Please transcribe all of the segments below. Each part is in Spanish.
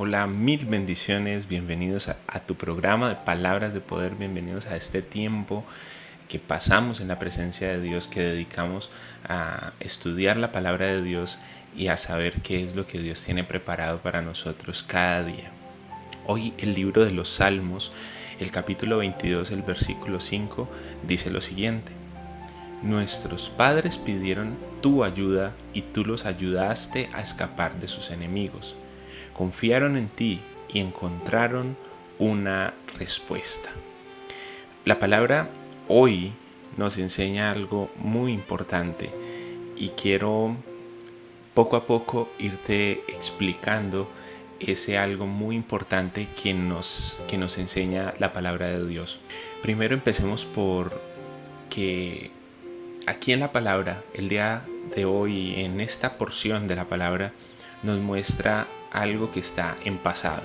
Hola, mil bendiciones, bienvenidos a, tu programa de palabras de poder, bienvenidos a este tiempo que pasamos en la presencia de Dios, que dedicamos a estudiar la palabra de Dios y a saber qué es lo que Dios tiene preparado para nosotros cada día. Hoy el libro de los Salmos, el capítulo 22, el versículo 5, dice lo siguiente. Nuestros padres pidieron tu ayuda y tú los ayudaste a escapar de sus enemigos confiaron en ti y encontraron una respuesta. La palabra hoy nos enseña algo muy importante y quiero poco a poco irte explicando ese algo muy importante que nos, que nos enseña la palabra de Dios. Primero empecemos por que aquí en la palabra, el día de hoy, en esta porción de la palabra, nos muestra algo que está en pasado.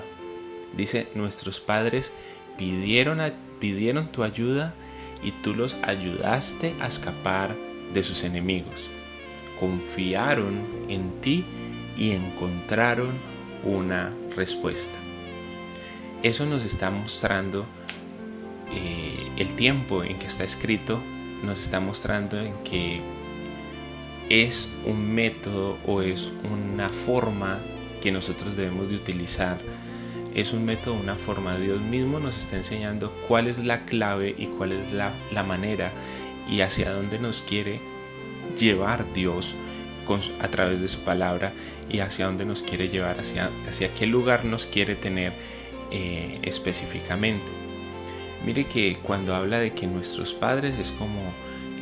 Dice, nuestros padres pidieron, pidieron tu ayuda y tú los ayudaste a escapar de sus enemigos. Confiaron en ti y encontraron una respuesta. Eso nos está mostrando eh, el tiempo en que está escrito, nos está mostrando en que es un método o es una forma que nosotros debemos de utilizar. Es un método, una forma. Dios mismo nos está enseñando cuál es la clave y cuál es la, manera y hacia dónde nos quiere llevar Dios a través de su palabra y hacia dónde nos quiere llevar, hacia, hacia qué lugar nos quiere tener eh, específicamente. Mire que cuando habla de que nuestros padres es como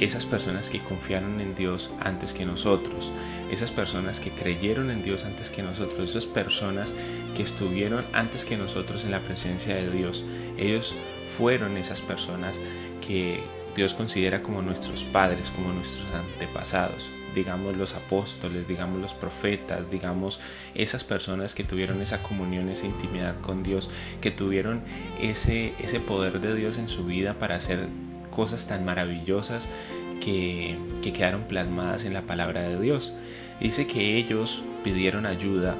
esas personas que confiaron en Dios antes que nosotros, esas personas que creyeron en Dios antes que nosotros, esas personas que estuvieron antes que nosotros en la presencia de Dios. Ellos fueron esas personas que Dios considera como nuestros padres, como nuestros antepasados, digamos los apóstoles, digamos los profetas, digamos esas personas que tuvieron esa comunión, esa intimidad con Dios, que tuvieron ese, ese poder de Dios en su vida para hacer cosas tan maravillosas que, quedaron plasmadas en la palabra de Dios. Dice que ellos pidieron ayuda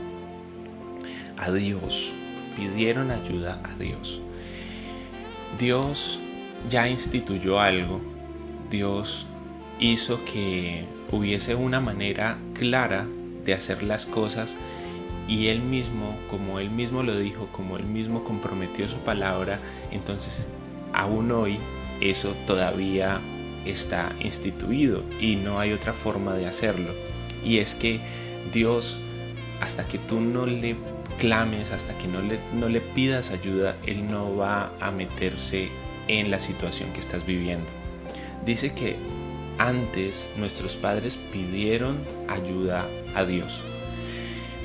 a Dios, pidieron ayuda a Dios. Dios ya instituyó algo, Dios hizo que hubiese una manera clara de hacer las cosas y él mismo, como él mismo lo dijo, como él mismo comprometió su palabra, entonces aún hoy eso todavía está instituido y no hay otra forma de hacerlo. Y es que Dios, hasta que tú no le clames, hasta que no le, no le pidas ayuda, Él no va a meterse en la situación que estás viviendo. Dice que antes nuestros padres pidieron ayuda a Dios.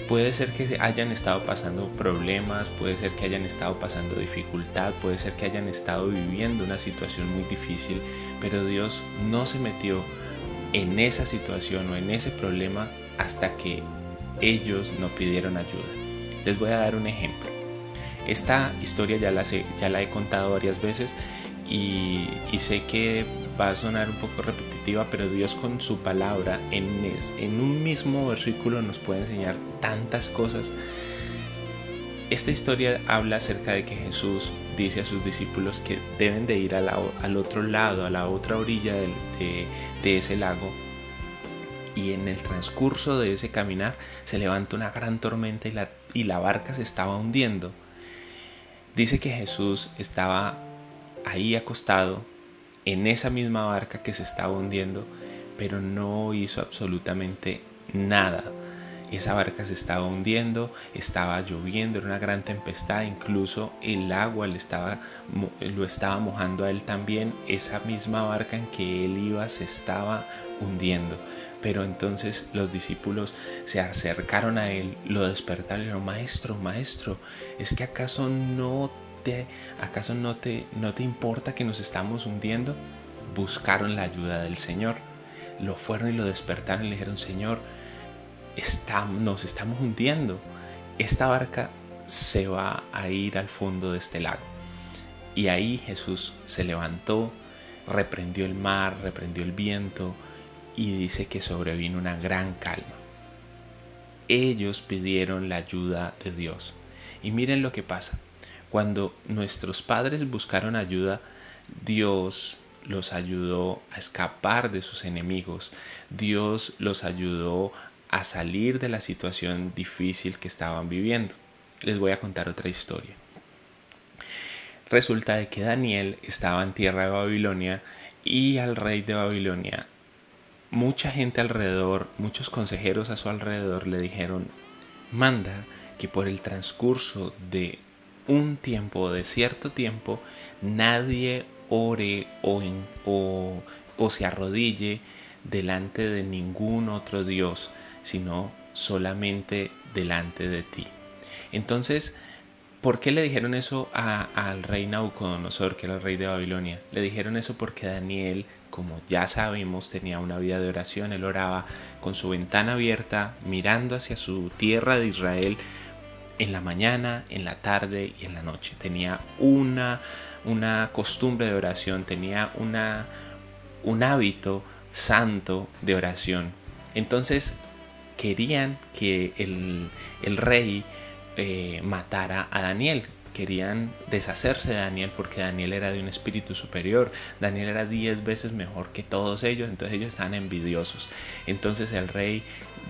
Puede ser que hayan estado pasando problemas, puede ser que hayan estado pasando dificultad, puede ser que hayan estado viviendo una situación muy difícil, pero Dios no se metió en esa situación o en ese problema hasta que ellos no pidieron ayuda. Les voy a dar un ejemplo. Esta historia ya la, ya la he contado varias veces y, y sé que va a sonar un poco repetitiva, pero Dios con su palabra en, un mismo versículo nos puede enseñar tantas cosas. Esta historia habla acerca de que Jesús dice a sus discípulos que deben de ir al otro lado, a la otra orilla de, ese lago. Y en el transcurso de ese caminar se levanta una gran tormenta y la barca se estaba hundiendo. Dice que Jesús estaba ahí acostado en esa misma barca que se estaba hundiendo, pero no hizo absolutamente nada. Esa barca se estaba hundiendo, estaba lloviendo, era una gran tempestad, incluso el agua le estaba, lo estaba mojando a él también. Esa misma barca en que él iba se estaba hundiendo. Pero entonces los discípulos se acercaron a él, lo despertaron y dijeron, maestro, maestro, ¿es que acaso no ¿acaso no te, no te importa que nos estamos hundiendo? Buscaron la ayuda del Señor. Lo fueron y lo despertaron y le dijeron, Señor, estamos, nos estamos hundiendo. Esta barca se va a ir al fondo de este lago. Y ahí Jesús se levantó, reprendió el mar, reprendió el viento y dice que sobrevino una gran calma. Ellos pidieron la ayuda de Dios. Y miren lo que pasa. Cuando nuestros padres buscaron ayuda, Dios los ayudó a escapar de sus enemigos. Dios los ayudó a salir de la situación difícil que estaban viviendo. Les voy a contar otra historia. Resulta de que Daniel estaba en tierra de Babilonia y al rey de Babilonia, mucha gente alrededor, muchos consejeros a su alrededor le dijeron, manda que por el transcurso de un tiempo, de cierto tiempo, nadie ore o, se arrodille delante de ningún otro Dios, sino solamente delante de ti. Entonces, ¿por qué le dijeron eso al rey Nabucodonosor, que era el rey de Babilonia? Le dijeron eso porque Daniel, como ya sabemos, tenía una vida de oración. Él oraba con su ventana abierta, mirando hacia su tierra de Israel en la mañana, en la tarde y en la noche. Tenía una, una costumbre de oración, tenía una, un hábito santo de oración. Entonces querían que el, el rey eh, matara a Daniel. Querían deshacerse de Daniel porque Daniel era de un espíritu superior. Daniel era diez veces mejor que todos ellos, entonces ellos estaban envidiosos. Entonces el rey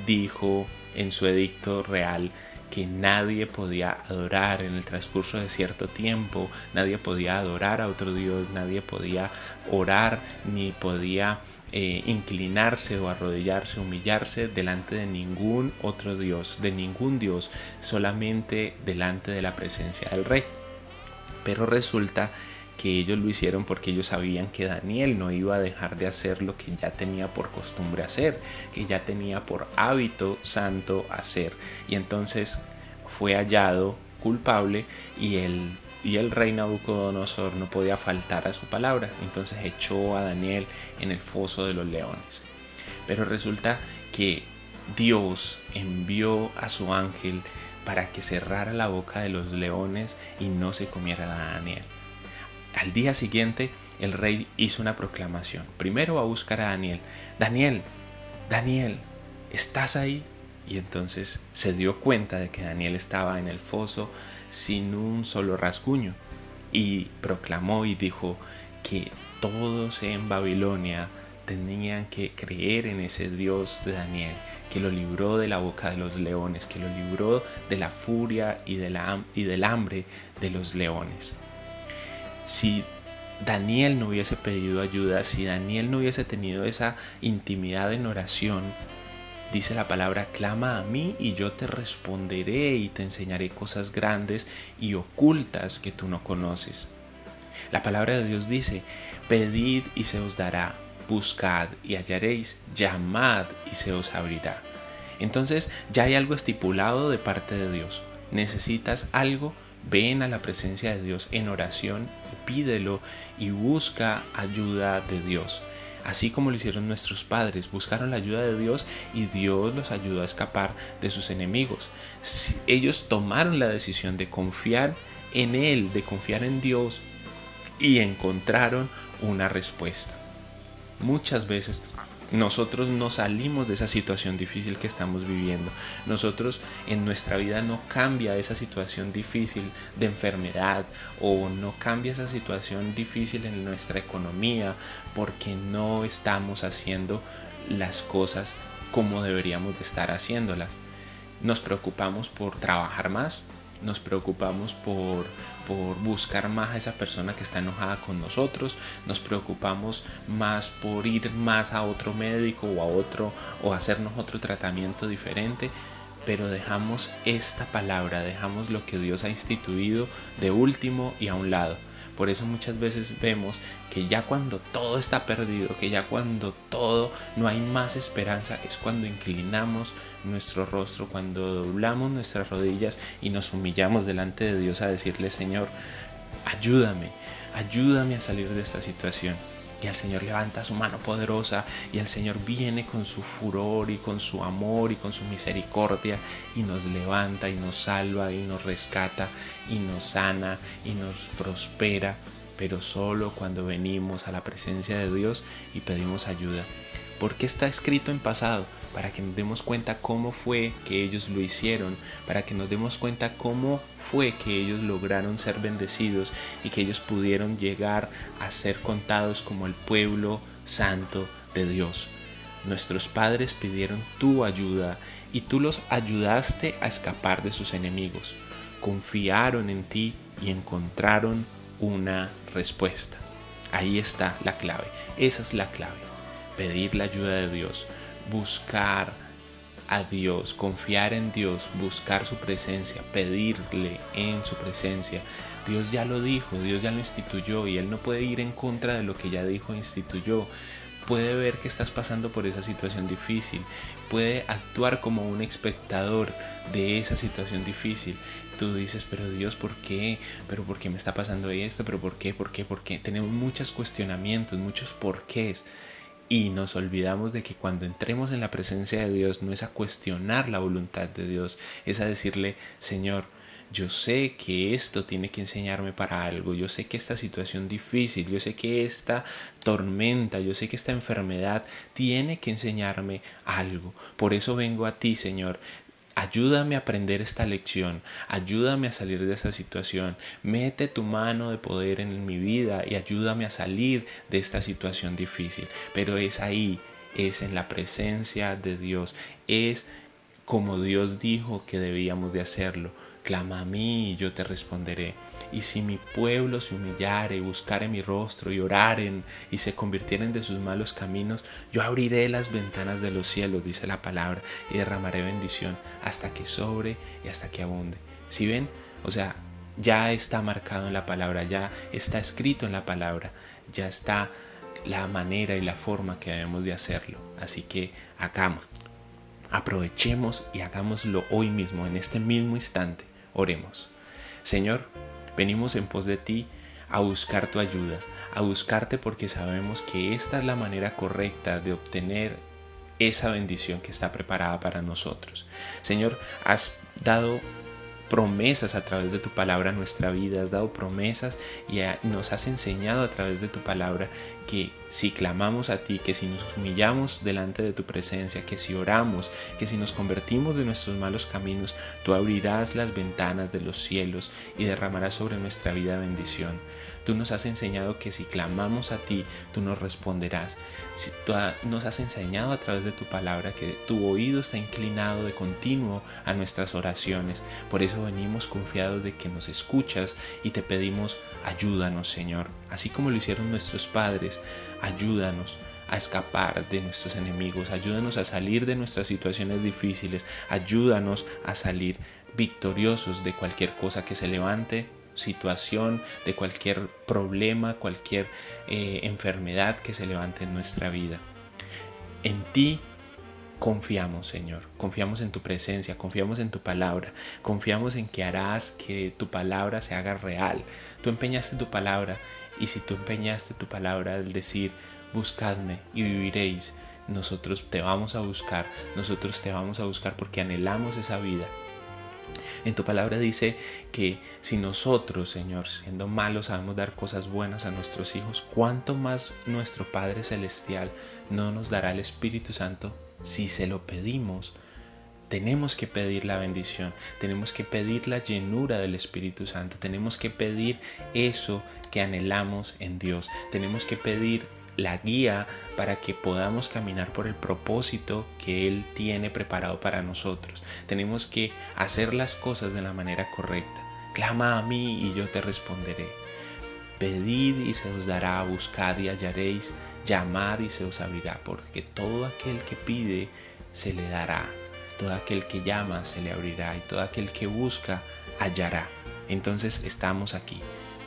dijo en su edicto real que nadie podía adorar en el transcurso de cierto tiempo, nadie podía adorar a otro Dios, nadie podía orar ni podía eh, inclinarse o arrodillarse, humillarse delante de ningún otro Dios, de ningún Dios, solamente delante de la presencia del rey. Pero resulta que ellos lo hicieron porque ellos sabían que Daniel no iba a dejar de hacer lo que ya tenía por costumbre hacer, que ya tenía por hábito santo hacer. Y entonces fue hallado culpable y el y el rey Nabucodonosor no podía faltar a su palabra, entonces echó a Daniel en el foso de los leones. Pero resulta que Dios envió a su ángel para que cerrara la boca de los leones y no se comiera a Daniel. Al día siguiente, el rey hizo una proclamación. Primero a buscar a Daniel. Daniel, Daniel, ¿estás ahí? Y entonces se dio cuenta de que Daniel estaba en el foso sin un solo rasguño y proclamó y dijo que todos en Babilonia tenían que creer en ese Dios de Daniel, que lo libró de la boca de los leones, que lo libró de la furia y del hambre de los leones. Si Daniel no hubiese pedido ayuda, si Daniel no hubiese tenido esa intimidad en oración, Dice la palabra, clama a mí y yo te responderé y te enseñaré cosas grandes y ocultas que tú no conoces. La palabra de Dios dice, pedid y se os dará, buscad y hallaréis, llamad y se os abrirá. Entonces ya hay algo estipulado de parte de Dios. Necesitas algo, ven a la presencia de Dios en oración, pídelo y busca ayuda de Dios así como lo hicieron nuestros padres, buscaron la ayuda de Dios y Dios los ayudó a escapar de sus enemigos. Ellos tomaron la decisión de confiar en Él, de confiar en Dios y encontraron una respuesta. Muchas veces nosotros no salimos de esa situación difícil que estamos viviendo. Nosotros en nuestra vida no cambia esa situación difícil de enfermedad o no cambia esa situación difícil en nuestra economía porque no estamos haciendo las cosas como deberíamos de estar haciéndolas. Nos preocupamos por trabajar más, nos preocupamos por, por buscar más a esa persona que está enojada con nosotros, nos preocupamos más por ir más a otro médico o a otro o hacernos otro tratamiento diferente, pero dejamos esta palabra, dejamos lo que Dios ha instituido de último y a un lado. Por eso muchas veces vemos que ya cuando todo está perdido, que ya cuando todo no hay más esperanza, es cuando inclinamos nuestro rostro, cuando doblamos nuestras rodillas y nos humillamos delante de Dios a decirle, Señor, ayúdame, ayúdame a salir de esta situación. Y el Señor levanta su mano poderosa y el Señor viene con su furor y con su amor y con su misericordia y nos levanta y nos salva y nos rescata y nos sana y nos prospera, pero solo cuando venimos a la presencia de Dios y pedimos ayuda. Porque está escrito en pasado, para que nos demos cuenta cómo fue que ellos lo hicieron, para que nos demos cuenta cómo fue que ellos lograron ser bendecidos y que ellos pudieron llegar a ser contados como el pueblo santo de Dios. Nuestros padres pidieron tu ayuda y tú los ayudaste a escapar de sus enemigos. Confiaron en ti y encontraron una respuesta. Ahí está la clave. Esa es la clave. Pedir la ayuda de Dios. Buscar a Dios, confiar en Dios, buscar su presencia, pedirle en su presencia. Dios ya lo dijo, Dios ya lo instituyó y Él no puede ir en contra de lo que ya dijo e instituyó. Puede ver que estás pasando por esa situación difícil, puede actuar como un espectador de esa situación difícil. Tú dices, pero Dios, ¿por qué? ¿Pero por qué me está pasando esto? ¿Pero por qué? ¿Por qué? ¿Por qué? Tenemos muchos cuestionamientos, muchos porqués. Y nos olvidamos de que cuando entremos en la presencia de Dios no es a cuestionar la voluntad de Dios, es a decirle, Señor, yo sé que esto tiene que enseñarme para algo, yo sé que esta situación difícil, yo sé que esta tormenta, yo sé que esta enfermedad tiene que enseñarme algo. Por eso vengo a ti, Señor, Ayúdame a aprender esta lección, ayúdame a salir de esta situación, mete tu mano de poder en mi vida y ayúdame a salir de esta situación difícil. Pero es ahí, es en la presencia de Dios, es como Dios dijo que debíamos de hacerlo. Clama a mí y yo te responderé. Y si mi pueblo se humillare y buscare mi rostro y oraren y se convirtieren de sus malos caminos, yo abriré las ventanas de los cielos, dice la palabra, y derramaré bendición hasta que sobre y hasta que abunde. Si ven, o sea, ya está marcado en la palabra, ya está escrito en la palabra, ya está la manera y la forma que debemos de hacerlo. Así que hagamos, aprovechemos y hagámoslo hoy mismo, en este mismo instante. Oremos. Señor, venimos en pos de ti a buscar tu ayuda, a buscarte porque sabemos que esta es la manera correcta de obtener esa bendición que está preparada para nosotros. Señor, has dado promesas a través de tu palabra en nuestra vida, has dado promesas y nos has enseñado a través de tu palabra que si clamamos a ti, que si nos humillamos delante de tu presencia, que si oramos, que si nos convertimos de nuestros malos caminos, tú abrirás las ventanas de los cielos y derramarás sobre nuestra vida bendición. Tú nos has enseñado que si clamamos a ti, tú nos responderás. Tú nos has enseñado a través de tu palabra que tu oído está inclinado de continuo a nuestras oraciones. Por eso venimos confiados de que nos escuchas y te pedimos ayúdanos, Señor. Así como lo hicieron nuestros padres, ayúdanos a escapar de nuestros enemigos, ayúdanos a salir de nuestras situaciones difíciles, ayúdanos a salir victoriosos de cualquier cosa que se levante situación, de cualquier problema, cualquier eh, enfermedad que se levante en nuestra vida. En ti confiamos, Señor. Confiamos en tu presencia, confiamos en tu palabra, confiamos en que harás que tu palabra se haga real. Tú empeñaste tu palabra y si tú empeñaste tu palabra al decir, buscadme y viviréis, nosotros te vamos a buscar, nosotros te vamos a buscar porque anhelamos esa vida en tu palabra dice que si nosotros, Señor, siendo malos, sabemos dar cosas buenas a nuestros hijos, ¿cuánto más nuestro Padre Celestial no nos dará el Espíritu Santo si se lo pedimos? Tenemos que pedir la bendición, tenemos que pedir la llenura del Espíritu Santo, tenemos que pedir eso que anhelamos en Dios, tenemos que pedir la guía para que podamos caminar por el propósito que Él tiene preparado para nosotros. Tenemos que hacer las cosas de la manera correcta. Clama a mí y yo te responderé. Pedid y se os dará, buscad y hallaréis, llamad y se os abrirá, porque todo aquel que pide se le dará, todo aquel que llama se le abrirá y todo aquel que busca hallará. Entonces estamos aquí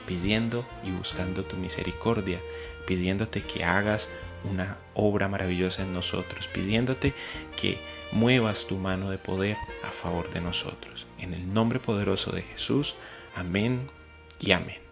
pidiendo y buscando tu misericordia, pidiéndote que hagas una obra maravillosa en nosotros, pidiéndote que muevas tu mano de poder a favor de nosotros. En el nombre poderoso de Jesús, amén y amén.